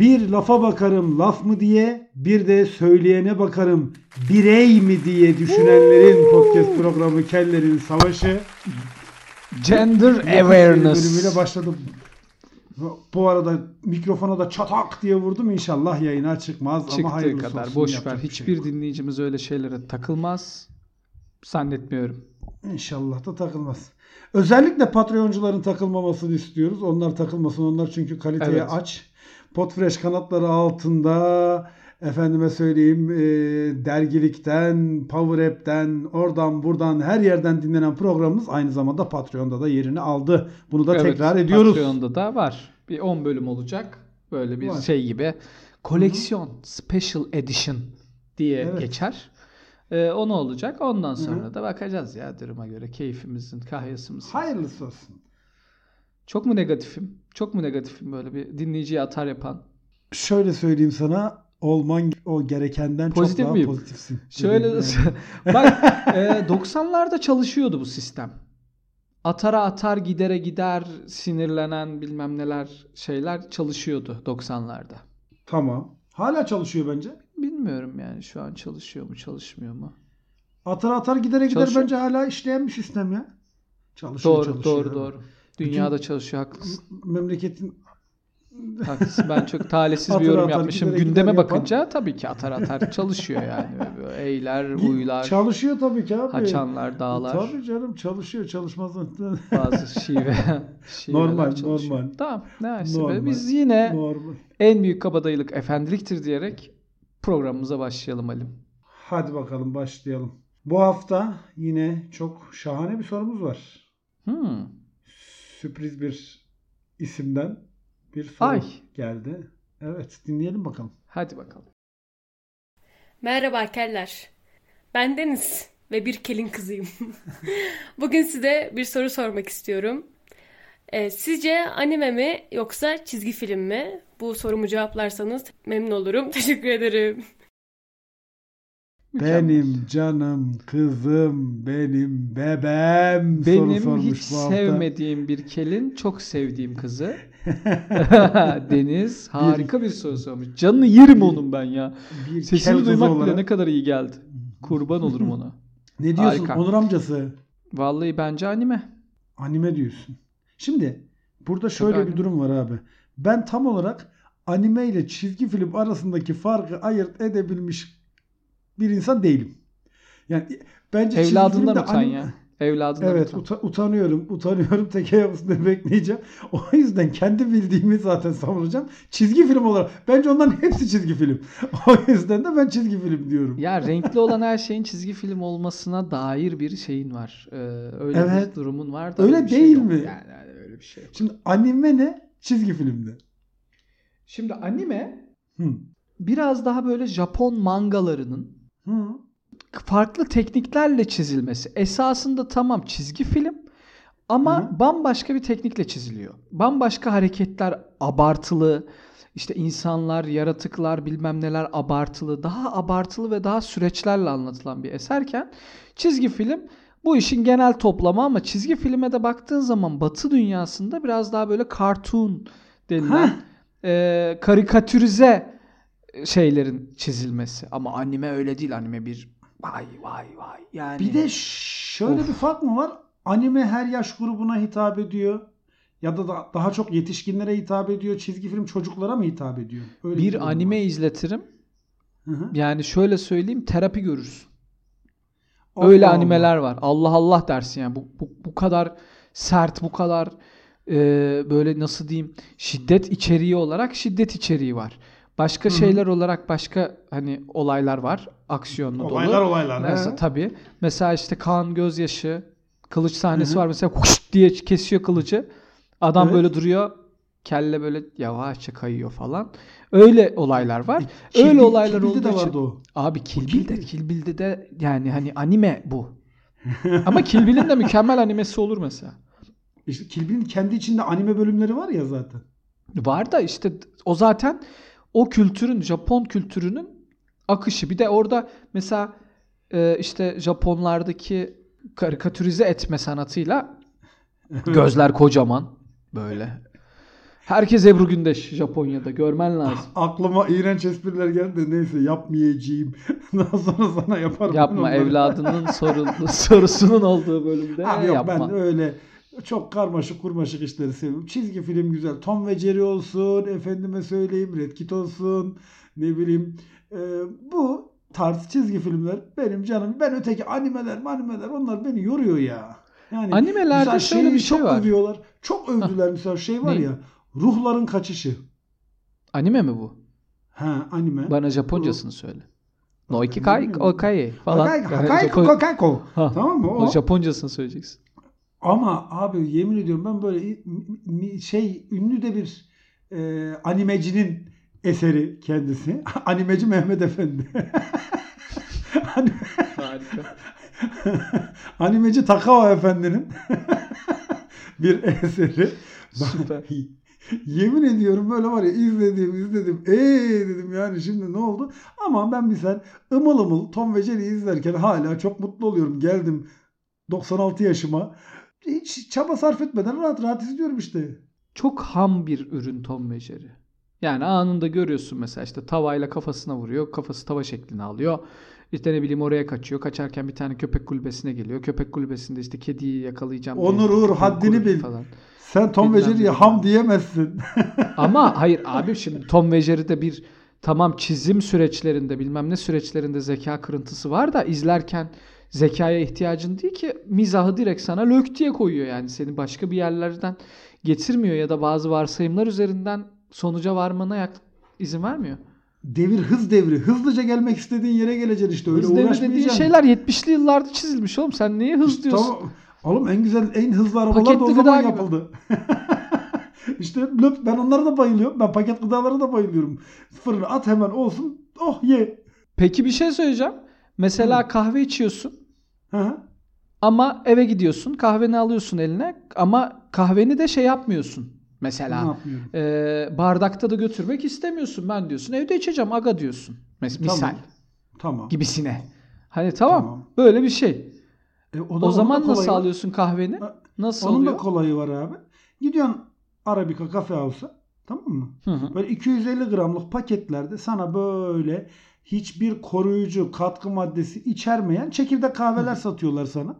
Bir lafa bakarım laf mı diye, bir de söyleyene bakarım birey mi diye düşünenlerin podcast programı Kellerin Savaşı. Gender Bölümüyle awareness. başladım. Bu arada mikrofona da çatak diye vurdum inşallah yayına çıkmaz ama Çıktığı hayırlısı kadar olsun, boş ver. şey Hiçbir yok. dinleyicimiz öyle şeylere takılmaz. Zannetmiyorum. İnşallah da takılmaz. Özellikle Patreoncuların takılmamasını istiyoruz. Onlar takılmasın. Onlar çünkü kaliteye Evet. aç. Podfresh kanatları altında efendime söyleyeyim e, dergilikten, Power App'ten, oradan buradan her yerden dinlenen programımız aynı zamanda Patreon'da da yerini aldı. Bunu da Evet, tekrar ediyoruz. Patreon'da da var. Bir 10 bölüm olacak. Böyle bir Var. şey gibi. Koleksiyon, special edition diye Evet. geçer. Ee, o ne olacak? Ondan sonra da bakacağız ya duruma göre. Keyfimizin, kahyasımızın. Hayırlısı olsun. Çok mu negatifim? Çok mu negatifim böyle bir dinleyiciye atar yapan? Şöyle söyleyeyim sana olman o gerekenden Pozitif çok daha miyim? pozitifsin. Şöyle Yani. bak e, 90'larda çalışıyordu bu sistem. Atara atar gidere gider sinirlenen bilmem neler şeyler çalışıyordu 90'larda. Tamam. Hala çalışıyor bence. Bilmiyorum yani şu an çalışıyor mu çalışmıyor mu? Atar atar gidere gider Çalışıyor. bence hala işleyen bir sistem ya. Çalışıyor Doğru çalışıyor. doğru doğru. Dünyada çalışıyor haklısın. Memleketin Haklısın. Ben çok talihsiz bir Atar yorum atar, yapmışım. gider Gündeme yapan. bakınca tabii ki atar atar çalışıyor yani. Eyler, uylar, çalışıyor tabii ki abi. haçanlar, dağlar. Tabii canım çalışıyor çalışmaz. Bazı şive. Normal, çalışıyor. normal. Tamam. Neyse. Normal. Biz yine Normal. en büyük kabadayılık efendiliktir diyerek programımıza başlayalım Halim. Hadi bakalım başlayalım. Bu hafta yine çok şahane bir sorumuz var. Hmm. Sürpriz bir isimden bir soru Ay. geldi. Evet dinleyelim bakalım. Hadi bakalım. Merhaba keller. Ben Deniz ve bir kelin kızıyım. Bugün size bir soru sormak istiyorum. Ee, sizce anime mi yoksa çizgi film mi? Bu sorumu cevaplarsanız memnun olurum. Teşekkür ederim. Benim canım kızım benim bebeğim soru Benim sormuş hiç sevmediğim bir kelin, çok sevdiğim kızı. Deniz harika bir soru sormuş. Canını yerim onun ben ya. Bir Sesini duymak olarak. bile ne kadar iyi geldi. Kurban olurum ona. Ne diyorsun Harika. Onur amcası? Vallahi bence anime. Anime diyorsun. Şimdi burada şöyle Tabii bir anime. durum var abi. Ben tam olarak anime ile çizgi film arasındaki farkı ayırt edebilmiş bir insan değilim. Yani bence Evladından utan anim- ya. Evladından Evet utan. uta- utanıyorum. Utanıyorum. Tek ayak üstünde bekleyeceğim. O yüzden kendi bildiğimi zaten savunacağım. Çizgi film olarak. Bence onların hepsi çizgi film. O yüzden de ben çizgi film diyorum. Ya renkli olan her şeyin çizgi film olmasına dair bir şeyin var. Ee, öyle Evet. bir durumun var da Öyle bir şey değil yok. mi? Yani, yani öyle bir şey yok. Şimdi anime ne? Çizgi filmde. Şimdi anime Hı. biraz daha böyle Japon mangalarının Hı. farklı tekniklerle çizilmesi. Esasında tamam çizgi film ama Hı bambaşka bir teknikle çiziliyor. Bambaşka hareketler abartılı, işte insanlar, yaratıklar, bilmem neler abartılı, daha abartılı ve daha süreçlerle anlatılan bir eserken çizgi film bu işin genel toplamı ama çizgi filme de baktığın zaman Batı dünyasında biraz daha böyle cartoon denilen Heh. e, karikatürize şeylerin çizilmesi. Ama anime öyle değil. Anime bir vay vay vay. Yani Bir de şöyle Of. bir fark mı var? Anime her yaş grubuna hitap ediyor. Ya da da- daha çok yetişkinlere hitap ediyor. Çizgi film çocuklara mı hitap ediyor? Öyle durum bir anime var. izletirim. Hı hı. Yani şöyle söyleyeyim terapi görürsün. Allah Öyle Allah. animeler var. Allah Allah dersin yani. Bu, bu, bu kadar sert, bu kadar e, böyle nasıl diyeyim şiddet içeriği olarak şiddet içeriği var. Başka Hı hı. şeyler olarak başka hani olaylar var. Aksiyonlu dolu. Olaylar olaylar. Mesela tabii. Mesela işte kan, gözyaşı, kılıç sahnesi Hı hı. var. Mesela huş diye kesiyor kılıcı. Adam Evet. böyle duruyor. Kelle böyle yavaşça kayıyor falan. Öyle olaylar var. Kill Öyle olaylar Kill olduğu de vardı o. Abi Kill Bill'de, Bill. Kill Bill'de de yani hani anime bu. Ama Kill Bill'in de mükemmel animesi olur mesela. İşte Kill Bill'in kendi içinde anime bölümleri var ya zaten. Var da işte o zaten o kültürün, Japon kültürünün akışı. Bir de orada mesela e, işte Japonlardaki karikatürize etme sanatıyla gözler kocaman böyle. Herkes Ebru Gündeş Japonya'da. Görmen lazım. Aklıma iğrenç espriler geldi de neyse yapmayacağım. Daha sonra sana yaparım. Yapma evladının soru, sorusunun olduğu bölümde Abi yok yapma. ben öyle çok karmaşık kurmaşık işleri seviyorum. Çizgi film güzel. Tom ve Jerry olsun, efendime söyleyeyim Red Kit olsun, ne bileyim. Ee, bu tarz çizgi filmler benim canım. Ben öteki animeler animeler onlar beni yoruyor ya. Yani Animelerde şöyle bir şey çok var. övüyorlar. Çok övdüler mesela şey var Ne? ya. Ruhların kaçışı. Anime mi bu? Ha anime. Bana Japoncasını söyle. No Ben ikikai bilmiyorum. okai falan. Hakai- Yani Hakai Japon- Kokako. Ha, Tamam mı? O O, Japoncasını söyleyeceksin. Ama abi yemin ediyorum ben böyle şey ünlü de bir e, animecinin eseri kendisi. Animeci Mehmet Efendi. Harika. Animeci Takao Efendi'nin bir eseri. Süper. Yemin ediyorum böyle var ya izledim izledim. Eee dedim yani şimdi ne oldu? Ama ben misal ımıl ımıl Tom ve Jerry'yi izlerken hala çok mutlu oluyorum. Geldim 96 yaşıma. Hiç çaba sarf etmeden rahat rahat izliyorum işte. Çok ham bir ürün Tom Jerry. Yani anında görüyorsun mesela işte tavayla kafasına vuruyor. Kafası tava şeklini alıyor. İşte ne bileyim oraya kaçıyor. Kaçarken bir tane köpek kulübesine geliyor. Köpek kulübesinde işte kediyi yakalayacağım Onur Uğur, haddini bil. Falan. Sen Tom ve Jerry'ye ham diyemezsin. Ama hayır abi şimdi Tom ve Jerry'de bir tamam çizim süreçlerinde bilmem ne süreçlerinde zeka kırıntısı var da izlerken zekaya ihtiyacın değil ki mizahı direkt sana lök diye koyuyor yani seni başka bir yerlerden getirmiyor ya da bazı varsayımlar üzerinden sonuca varmana yak- izin vermiyor. Devir hız devri. Hızlıca gelmek istediğin yere geleceksin işte. Öyle Hız devri dediğin şeyler 70'li yıllarda çizilmiş oğlum sen niye hız diyorsun? Tamam. Oğlum en güzel, en hızlı arabalar da o zaman yapıldı. işte löp, ben onlara da bayılıyorum. Ben paket gıdalara da bayılıyorum. Fırına at hemen olsun. Oh ye. Peki bir şey söyleyeceğim. Mesela kahve içiyorsun Hı hı. ama eve gidiyorsun kahveni alıyorsun eline ama kahveni de şey yapmıyorsun. Mesela e, bardakta da götürmek istemiyorsun ben diyorsun. Evde içeceğim aga diyorsun. Mes- Tamam. Misal Tamam. gibisine. Hani tamam, Tamam. böyle bir şey. E, O, da- onun zaman nasıl var. alıyorsun kahveni? Ha, Nasıl Onun oluyor? da kolayı var abi. Gidiyorsun Arabica Cafe House'a. Tamam mı? Hı hı. Böyle 250 gramlık paketlerde sana böyle hiçbir koruyucu katkı maddesi içermeyen çekirdek kahveler satıyorlar sana.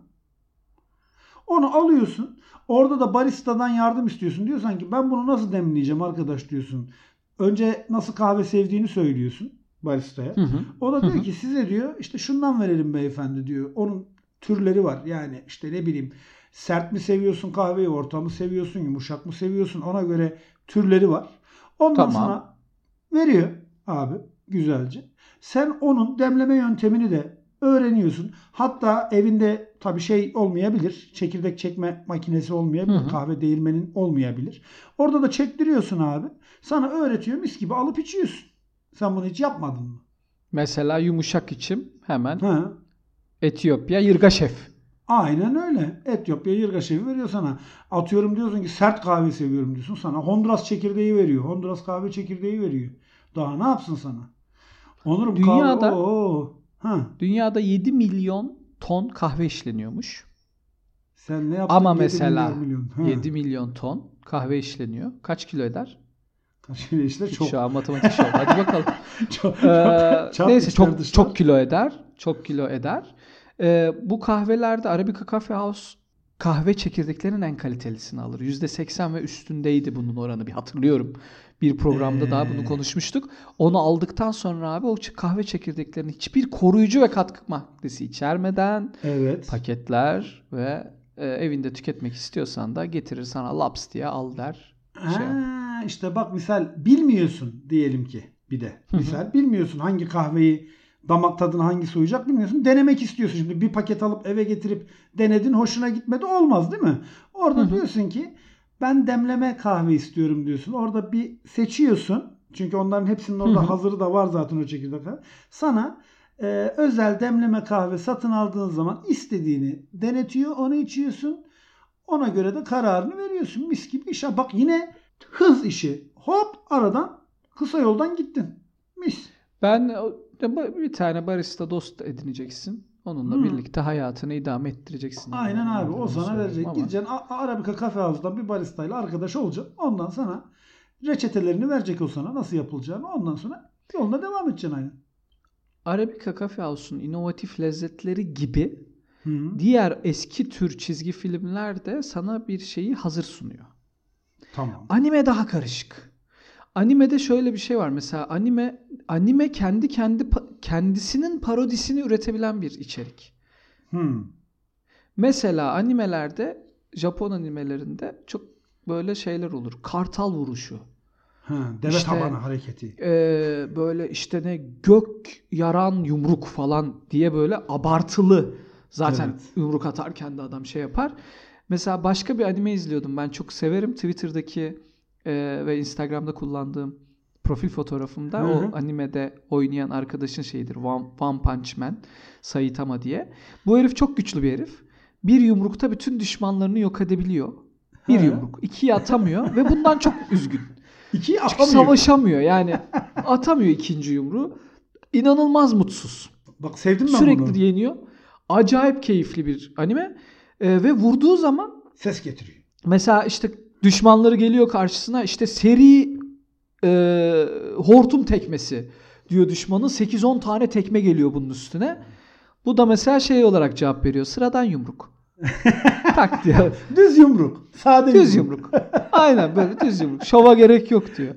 Onu alıyorsun. Orada da baristadan yardım istiyorsun. Diyorsan ki ben bunu nasıl demleyeceğim arkadaş diyorsun. Önce nasıl kahve sevdiğini söylüyorsun baristaya. Hı hı. O da Hı diyor hı. ki size diyor işte şundan verelim beyefendi diyor. Onun türleri var. Yani işte ne bileyim sert mi seviyorsun kahveyi, orta mı seviyorsun, yumuşak mı seviyorsun ona göre türleri var. Ondan Tamam. sonra veriyor abi güzelce. Sen onun demleme yöntemini de öğreniyorsun. Hatta evinde tabii şey olmayabilir. Çekirdek çekme makinesi olmayabilir. Hı hı. Kahve değirmenin olmayabilir. Orada da çektiriyorsun abi. Sana öğretiyor mis gibi alıp içiyorsun. Sen bunu hiç yapmadın mı? Mesela yumuşak içim hemen Ha. Etiyopya Yırga Şef. Aynen öyle. Etiyopya yırga şefi veriyor sana. Atıyorum diyorsun ki sert kahve seviyorum diyorsun sana. Honduras çekirdeği veriyor. Honduras kahve çekirdeği veriyor. Daha ne yapsın sana? Onurum Dünyada-. Oo. Ha. Dünyada 7 milyon ton kahve işleniyormuş. Sen ne yaptın? Ama 7 mesela milyon. Ha. 7 milyon ton kahve işleniyor. Kaç kilo eder? Kaç kilo işte çok. Şu an matematik şov. Hadi bakalım. çok Ee, Çarp neyse çok dışlar. çok kilo eder. Çok kilo eder. Ee, bu kahvelerde Arabica Coffee House kahve çekirdeklerinin en kalitelisini alır. %80 ve üstündeydi bunun oranı bir hatırlıyorum. Bir programda daha bunu Ee. konuşmuştuk. Onu aldıktan sonra abi o kahve çekirdeklerinin hiçbir koruyucu ve katkı maddesi içermeden Evet. paketler ve e, evinde tüketmek istiyorsan da getirir sana laps diye al der. Şey. Ha, işte bak misal bilmiyorsun diyelim ki bir de. Misal bilmiyorsun hangi kahveyi damak tadına hangisi uyacak bilmiyorsun. Denemek istiyorsun. Şimdi bir paket alıp eve getirip denedin hoşuna gitmedi olmaz değil mi? Orada Hı hı. diyorsun ki ben demleme kahve istiyorum diyorsun. Orada bir seçiyorsun. Çünkü onların hepsinin orada Hı hı. hazırı da var zaten o çekirdek. Sana e, özel demleme kahve satın aldığın zaman istediğini denetiyor. Onu içiyorsun. Ona göre de kararını veriyorsun. Mis gibi iş. Bak yine hız işi. Hop aradan kısa yoldan gittin. Mis. Ben o- bir tane barista dost edineceksin. Onunla Hı. birlikte hayatını idame ettireceksin. Aynen Yani abi. O sana verecek. ama- Gideceksin A- Arabica Cafe House'dan bir baristayla arkadaş olacaksın. Ondan sana Reçetelerini verecek o sana nasıl yapılacağını. Ondan sonra yoluna devam edeceksin aynen. Arabica Coffee House'un inovatif lezzetleri gibi Hı. diğer eski tür çizgi filmler de sana bir şeyi hazır sunuyor. Tamam. Anime daha karışık. Animede şöyle bir şey var. Mesela anime anime kendi kendi kendisinin parodisini üretebilen bir içerik. Hı. Mesela animelerde Japon animelerinde çok böyle şeyler olur. Kartal vuruşu. Ha, deve İşte- tabanı hareketi. Ee, böyle işte ne gök yaran yumruk falan diye böyle abartılı zaten Evet. yumruk atarken de adam şey yapar. Mesela başka bir anime izliyordum ben çok severim Twitter'daki e, ve Instagram'da kullandığım profil fotoğrafımda Hı hı. o animede oynayan arkadaşın şeyidir One, One Punch Man Saitama diye. Bu herif çok güçlü bir herif. Bir yumrukta bütün düşmanlarını yok edebiliyor. Bir He. yumruk. ikiyi atamıyor ve bundan çok üzgün. İkiyi Çünkü atamıyor. savaşamıyor yani. Atamıyor ikinci yumruğu. İnanılmaz mutsuz. Bak sevdim ben Sürekli bunu. yeniyor. Acayip keyifli bir anime. Ee, ve vurduğu zaman Ses getiriyor. mesela işte düşmanları geliyor karşısına işte seri e, hortum tekmesi diyor düşmanın 8-10 tane tekme geliyor bunun üstüne. Bu da mesela şey olarak cevap veriyor. Sıradan yumruk. tak diyor. Düz yumruk. Sade Düz yumruk. Aynen böyle düz yumruk. Şova gerek yok diyor.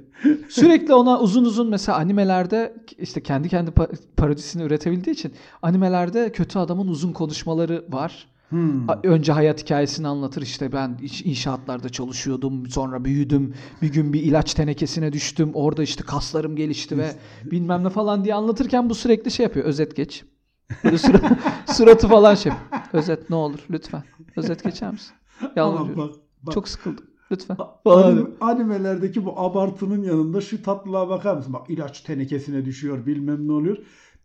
Sürekli ona uzun uzun mesela animelerde işte kendi kendi pa- parodisini üretebildiği için animelerde kötü adamın uzun konuşmaları var. Hmm. Önce hayat hikayesini anlatır işte ben inşaatlarda çalışıyordum sonra büyüdüm bir gün bir ilaç tenekesine düştüm orada işte kaslarım gelişti ve bilmem ne falan diye anlatırken bu sürekli şey yapıyor özet geç. Böyle surat- suratı falan şey. Özet ne olur lütfen özet geçer misin? Yalvarıyorum. bak, bak. Çok sıkıldım lütfen. Anim- animelerdeki bu abartının yanında şu tatlılığa bakar mısın? Bak ilaç tenekesine düşüyor bilmem ne oluyor.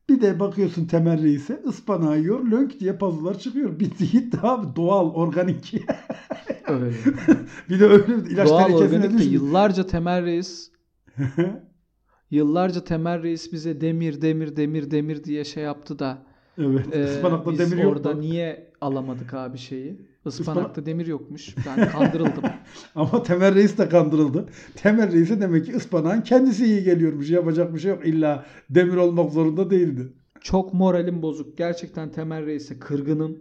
Bir de bakıyorsun Temel Reis'e ıspanağı yiyor lönk diye puzzle'lar çıkıyor. Bitti gitti abi doğal organik. Öyle. bir de öyle ilaç Doğal organik de yıllarca Temel Reis yıllarca Temel Reis bize demir demir demir demir diye şey yaptı da evet e, ıspanakta biz demir yok. orada da. niye alamadık abi şeyi? Ispanakta Ispanak- demir yokmuş. Ben kandırıldım. Ama Temel Reis de kandırıldı. Temel Reis'e demek ki ıspanağın kendisi iyi geliyormuş. Yapacak bir şey yok. İlla demir olmak zorunda değildi. Çok moralim bozuk. Gerçekten Temel Reis'e kırgınım.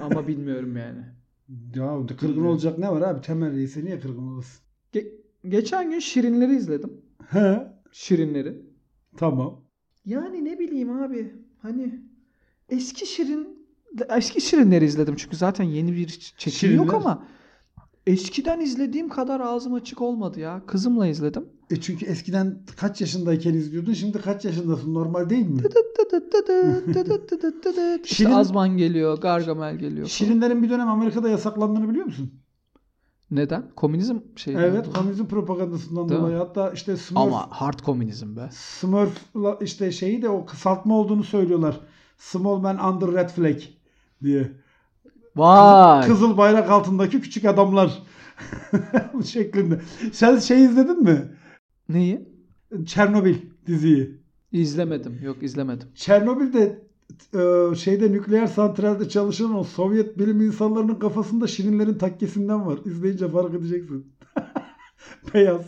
Ama bilmiyorum yani. Ya kırgın olacak ne var abi? Temel Reis'e niye kırgın olasın? Ge- geçen gün Şirinleri izledim. He Şirinleri. tamam. Yani ne bileyim abi hani eski Şirin eski Şirinleri izledim çünkü zaten yeni bir çekim yok Şirinler- ama eskiden izlediğim kadar ağzım açık olmadı ya. Kızımla izledim. E çünkü eskiden kaç yaşındayken izliyordun şimdi kaç yaşındasın normal değil mi? işte Şirin- Azman geliyor, Gargamel geliyor. falan. Şirinlerin bir dönem Amerika'da yasaklandığını biliyor musun? Neden? Komünizm şey. Evet komünizm propagandasından Değil mi? dolayı hatta işte Smurf, Ama hard komünizm be. Smurf'la işte şeyi de o kısaltma olduğunu söylüyorlar. Small man under red flag diye. Vay. Kızıl bayrak altındaki küçük adamlar bu şeklinde. Sen şey izledin mi? Neyi? Çernobil diziyi. İzlemedim. Yok izlemedim. Çernobil'de e, şeyde nükleer santralde çalışan o Sovyet bilim insanlarının kafasında şirinlerin takkesinden var. İzleyince fark edeceksin. Beyaz.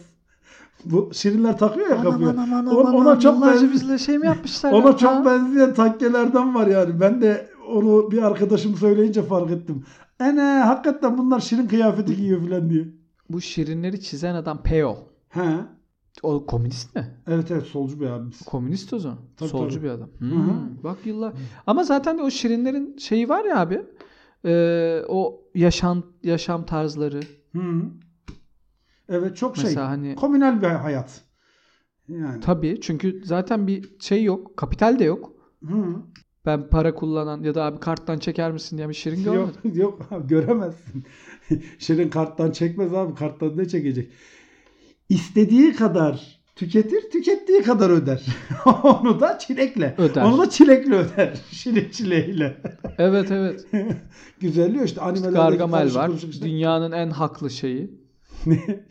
Bu şirinler takıyor ya kafaya. Aman aman O- aman. ona çok benziyor. şey mi yapmışlar? Ona ya? çok benzeyen takkelerden var yani. Ben de onu bir arkadaşım söyleyince fark ettim. Ene hakikaten bunlar şirin kıyafeti giyiyor falan diye. Bu şirinleri çizen adam Peo. He. O komünist mi? Evet evet solcu bir abimiz. Komünist o zaman. Tabii, Solcu tabii. bir adam. Hmm, hı. Bak yıllar. Ama zaten de o şirinlerin şeyi var ya abi. Ee, o yaşam yaşam tarzları. Hı. Evet çok şey. Mesela hani Komünel bir hayat. Yani. tabii çünkü zaten bir şey yok. Kapital de yok. Hı. Ben para kullanan ya da abi karttan çeker misin diye bir şirin görmedim. Yok, yok abi, göremezsin. Şirin karttan çekmez abi. Karttan ne çekecek? İstediği kadar tüketir, tükettiği kadar öder. Onu da çilekle. Öder. Onu da çilekle öder. Şirin çileğiyle. Evet evet. Güzelliyor işte. İşte Gargamel var. işte. Dünyanın en haklı şeyi.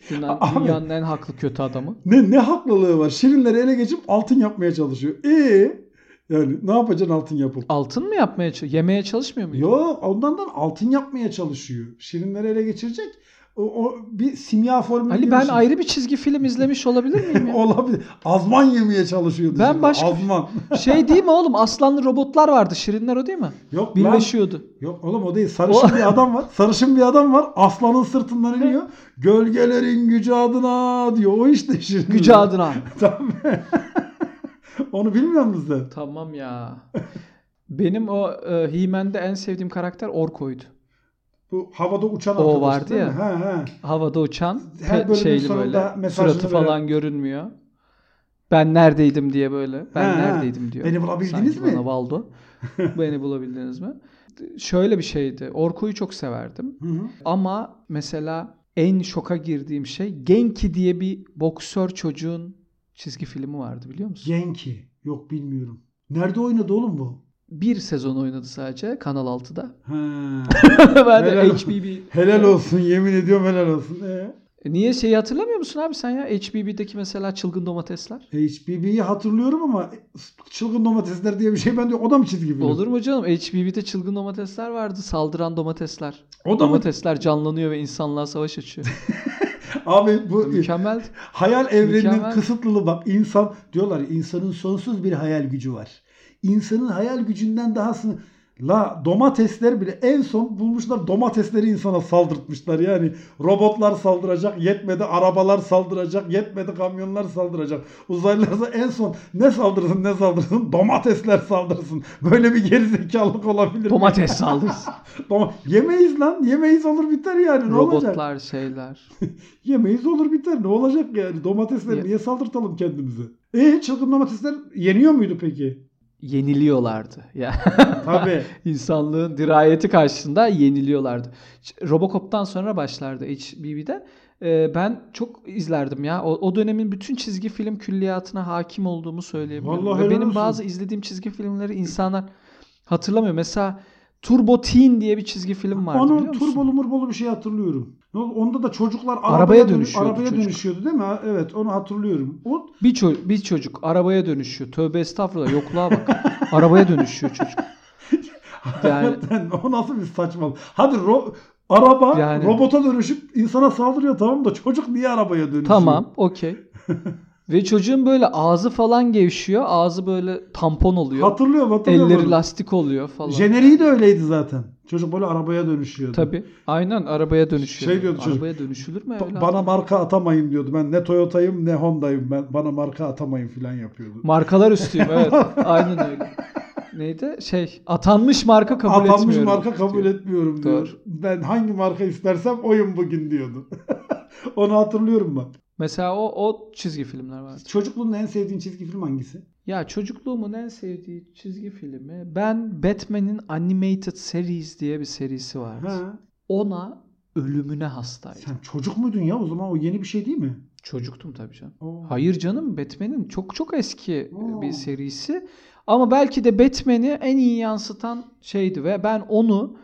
Dünya- Abi. dünyanın en haklı kötü adamı. Ne, ne haklılığı var? Şirinleri ele geçip altın yapmaya çalışıyor. Ee, yani ne yapacaksın altın yapıp? Altın mı yapmaya çalışıyor? Yemeye çalışmıyor mu? Yok ondan da altın yapmaya çalışıyor. Şirinleri ele geçirecek. O, o bir simya formülü Ali ben şey. ayrı bir çizgi film izlemiş olabilir miyim ya? olabilir. Azman yemeye çalışıyordu. Ben şimdi. başka- Azman. şey değil mi oğlum? Aslanlı robotlar vardı. Şirinler o değil mi? Yok lan. Birleşiyordu. Yok oğlum o değil. Sarışın bir adam var. Sarışın bir adam var. Aslanın sırtından iniyor. Gölgelerin gücü adına diyor. O işte şimdi. Gücü adına. Tamam. Onu bilmiyor musun sen? Tamam ya. Benim o e, He-Man'de en sevdiğim karakter Orko'ydu. Bu havada uçan O vardı ya. He he. Havada uçan, Her pe- şeyli böyle, suratı veren. falan görünmüyor. Ben neredeydim diye böyle. Ben he. neredeydim diyor. Beni bulabildiniz Sanki mi? bana Valdo. Beni bulabildiniz mi? Şöyle bir şeydi. Orko'yu çok severdim. Hı hı. Ama mesela en şoka girdiğim şey Genki diye bir boksör çocuğun çizgi filmi vardı biliyor musun? Genki. Yok bilmiyorum. Nerede oynadı oğlum bu? Bir sezon oynadı sadece Kanal 6'da. He. ben de Helal- HBB. helal olsun. Yemin ediyorum helal olsun. Ee? E Niye şeyi hatırlamıyor musun abi sen ya? HBB'deki mesela çılgın domatesler. HBB'yi hatırlıyorum ama çılgın domatesler diye bir şey bende yok. O da mı çizgi film? Olur mu canım? HBB'de çılgın domatesler vardı. Saldıran domatesler. O da mı? Domatesler canlanıyor ve insanlığa savaş açıyor. Abi bu Mükemmel. hayal evreninin Mükemmel. kısıtlılığı bak insan diyorlar insanın sonsuz bir hayal gücü var. İnsanın hayal gücünden daha sınır. La domatesler bile en son bulmuşlar domatesleri insana saldırtmışlar. Yani robotlar saldıracak, yetmedi arabalar saldıracak, yetmedi kamyonlar saldıracak. Uzaylılarsa en son ne saldırsın ne saldırsın domatesler saldırsın. Böyle bir gerizekalılık olabilir? Domates saldırısı. Doma- yemeyiz lan. Yemeyiz olur biter yani. Ne olacak? Robotlar şeyler. Yemeyiz olur biter. Ne olacak yani? Domatesleri Ye- niye saldırtalım kendimize? E çılgın domatesler yeniyor muydu peki? Yeniliyorlardı. Ya. Tabii. İnsanlığın dirayeti karşısında yeniliyorlardı. Robocop'tan sonra başlardı HBB'de. Ee, ben çok izlerdim ya. O, o dönemin bütün çizgi film külliyatına hakim olduğumu söyleyebilirim. Vallahi Ve benim olsun. bazı izlediğim çizgi filmleri insanlar hatırlamıyor. Mesela Turbo Teen diye bir çizgi film vardı Onun biliyor musun? turbolu murbolu bir şey hatırlıyorum. Onda da çocuklar arabaya, Arabaya dönü- dönüşüyordu arabaya çocuk. dönüşüyordu değil mi? Evet onu hatırlıyorum. O Bir, ço- bir çocuk arabaya dönüşüyor. Tövbe estağfurullah yokluğa bak. arabaya dönüşüyor çocuk. Yani o nasıl bir saçmalık. Hadi ro- araba Yani- robota dönüşüp insana saldırıyor tamam da çocuk niye arabaya dönüşüyor? tamam okey. Ve çocuğun böyle ağzı falan gevşiyor. Ağzı böyle tampon oluyor. Hatırlıyorum hatırlıyorum. Elleri onu. lastik oluyor falan. Jeneriği de öyleydi zaten. Çocuk böyle arabaya dönüşüyordu. Tabii. Aynen arabaya dönüşüyor. Şey diyordu çocuk, Arabaya dönüşülür mü Ba- bana marka atamayın diyordu. Ben ne Toyota'yım ne Honda'yım. Ben bana marka atamayın falan yapıyordu. Markalar üstüyüm evet. Aynen öyle. Neydi? Şey atanmış marka kabul Atanmış etmiyorum. marka kabul diyor. etmiyorum diyor. Doğru. Ben hangi marka istersem oyum bugün diyordu. Onu hatırlıyorum ben. Mesela o, o çizgi filmler vardı. Çocukluğunda en sevdiğin çizgi film hangisi? Ya çocukluğumun en sevdiği çizgi filmi ben Batman'in Animated Series diye bir serisi vardı. Ha. Ona ölümüne hastaydım. Sen çocuk muydun ya? O zaman o yeni bir şey değil mi? Çocuktum tabii canım. Oo. Hayır canım Batman'in çok çok eski Oo. bir serisi. Ama belki de Batman'i en iyi yansıtan şeydi ve ben onu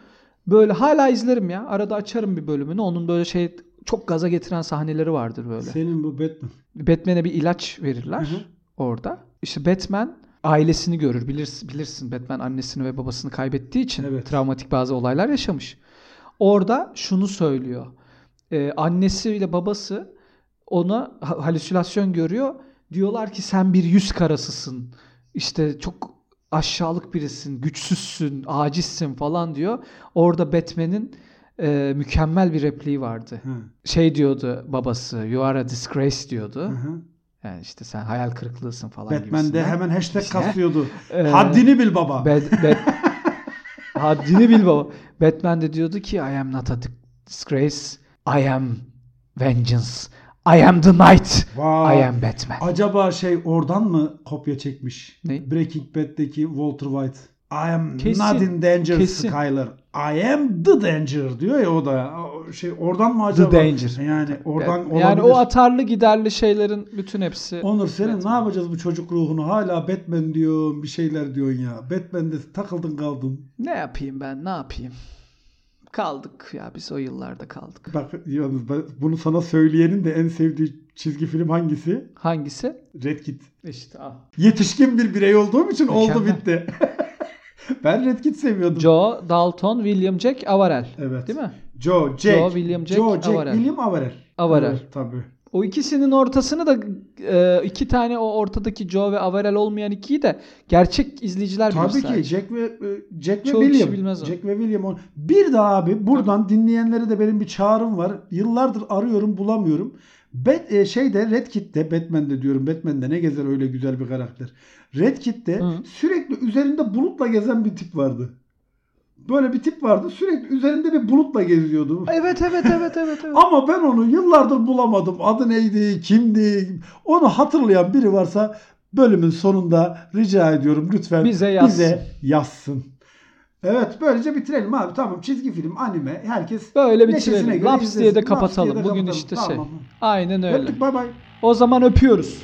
böyle hala izlerim ya. Arada açarım bir bölümünü. Onun böyle şey çok gaza getiren sahneleri vardır böyle. Senin bu Batman. Batman'e bir ilaç verirler Hı hı. orada. İşte Batman ailesini görür. Bilirsin, bilirsin Batman annesini ve babasını kaybettiği için Evet. travmatik bazı olaylar yaşamış. Orada şunu söylüyor. Ee, annesiyle babası ona ha- halüsinasyon görüyor. Diyorlar ki sen bir yüz karasısın. İşte çok aşağılık birisin, güçsüzsün, acizsin falan diyor. Orada Batman'in e, mükemmel bir repliği vardı. Ha. Şey diyordu babası, you are a disgrace diyordu. Hı hı. Yani işte sen hayal kırıklığısın falan Batman de gibisinden. hemen hashtag İşte, kasıyordu. Ee, Haddini bil baba. Bat- Bat- Haddini bil baba. Batman de diyordu ki I am not a disgrace. I am vengeance. I am the night. Vay. I am Batman. Acaba şey oradan mı kopya çekmiş? Ne? Breaking Bad'deki Walter White. I am Kesin, not in danger kesin. Skyler. I am the danger diyor ya o da. Şey oradan mı acaba? danger. Yani oradan Yani olabilir. o atarlı giderli şeylerin bütün hepsi. Onur senin Batman. ne yapacağız bu çocuk ruhunu? Hala Batman diyor, bir şeyler diyorsun ya. Batman'de takıldın kaldın. Ne yapayım ben ne yapayım? Kaldık ya biz o yıllarda kaldık. Bak yalnız ben bunu sana söyleyenin de en sevdiği çizgi film hangisi? Hangisi? Red Kit. İşte al. Yetişkin bir birey olduğum için oldu Mükemmel. bitti. Ben Red Kit seviyordum. Joe, Dalton, William Jack, Avarel. Evet. Değil mi? Joe, Jack. Joe, William Jack, Joe, Jack, Avarel. William Avarel. Avarel. Evet, tabii. O ikisinin ortasını da e, iki tane o ortadaki Joe ve Avarel olmayan ikiyi de gerçek izleyiciler bilir Tabii ki sadece. Jack ve e, Jack ve Çoğu kişi William. bilmez. Jack ve William. Bir daha abi buradan dinleyenlere de benim bir çağrım var. Yıllardır arıyorum bulamıyorum. Bat, e, şeyde Red Kit'te Batman'de diyorum. Batman'de ne gezer öyle güzel bir karakter. Red Kit'te Hı. sürekli üzerinde bulutla gezen bir tip vardı. Böyle bir tip vardı. Sürekli üzerinde bir bulutla geziyordu. Evet evet evet evet. evet. Ama ben onu yıllardır bulamadım. Adı neydi, kimdi? Onu hatırlayan biri varsa bölümün sonunda rica ediyorum lütfen Bize yazsın. bize yazsın. Evet böylece bitirelim abi. Tamam çizgi film, anime herkes Böyle bitirelim. Laps diye de kapatalım. Bugün işte şey. Tamam. Aynen öyle. Öptük bay bay. O zaman öpüyoruz.